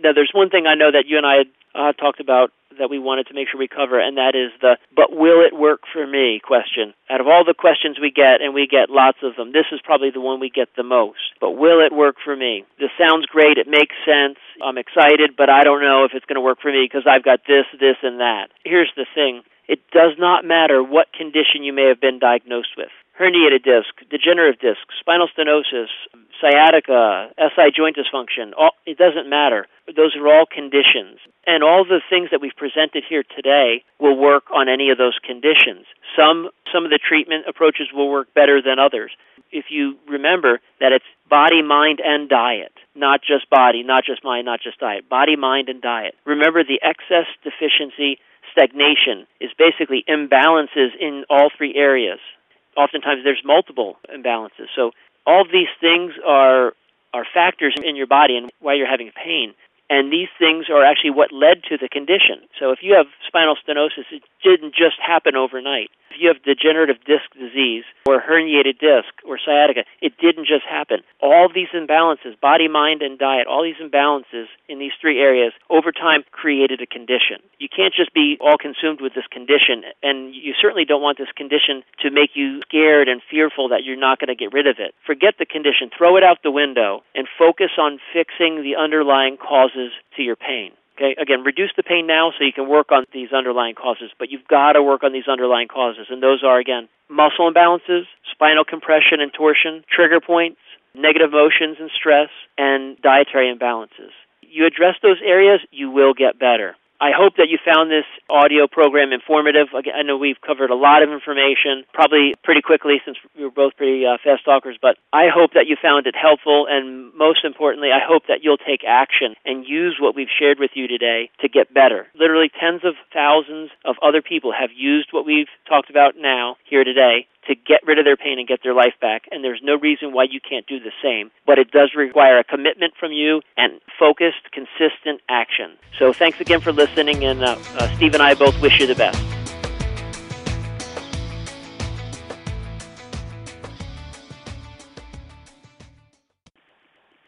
Now, there's one thing I know that you and I had uh, talked about that we wanted to make sure we cover, and that is the but will it work for me question. Out of all the questions we get, and we get lots of them, this is probably the one we get the most. But will it work for me? This sounds great, it makes sense, I'm excited, but I don't know if it's going to work for me because I've got this, this, and that. Here's the thing it does not matter what condition you may have been diagnosed with herniated disc, degenerative disc, spinal stenosis, sciatica, SI joint dysfunction, all, it doesn't matter. Those are all conditions. And all the things that we've presented here today will work on any of those conditions. Some, some of the treatment approaches will work better than others. If you remember that it's body, mind, and diet, not just body, not just mind, not just diet, body, mind, and diet. Remember the excess deficiency stagnation is basically imbalances in all three areas. Oftentimes there's multiple imbalances. So all these things are are factors in your body and why you're having pain. And these things are actually what led to the condition. So if you have spinal stenosis, it didn't just happen overnight. If you have degenerative disc disease or herniated disc or sciatica, it didn't just happen. All these imbalances, body, mind, and diet, all these imbalances in these three areas over time created a condition. You can't just be all consumed with this condition, and you certainly don't want this condition to make you scared and fearful that you're not going to get rid of it. Forget the condition, throw it out the window, and focus on fixing the underlying causes to your pain. Okay, again, reduce the pain now so you can work on these underlying causes, but you've got to work on these underlying causes, and those are, again, muscle imbalances, spinal compression and torsion, trigger points, negative emotions and stress, and dietary imbalances. You address those areas, you will get better. I hope that you found this audio program informative. I know we've covered a lot of information, probably pretty quickly since we were both pretty uh, fast talkers, but I hope that you found it helpful, and most importantly, I hope that you'll take action and use what we've shared with you today to get better. Literally tens of thousands of other people have used what we've talked about now here today to get rid of their pain and get their life back, and there's no reason why you can't do the same. But it does require a commitment from you and focused, consistent action. So thanks again for listening, and uh, uh, Steve and I both wish you the best.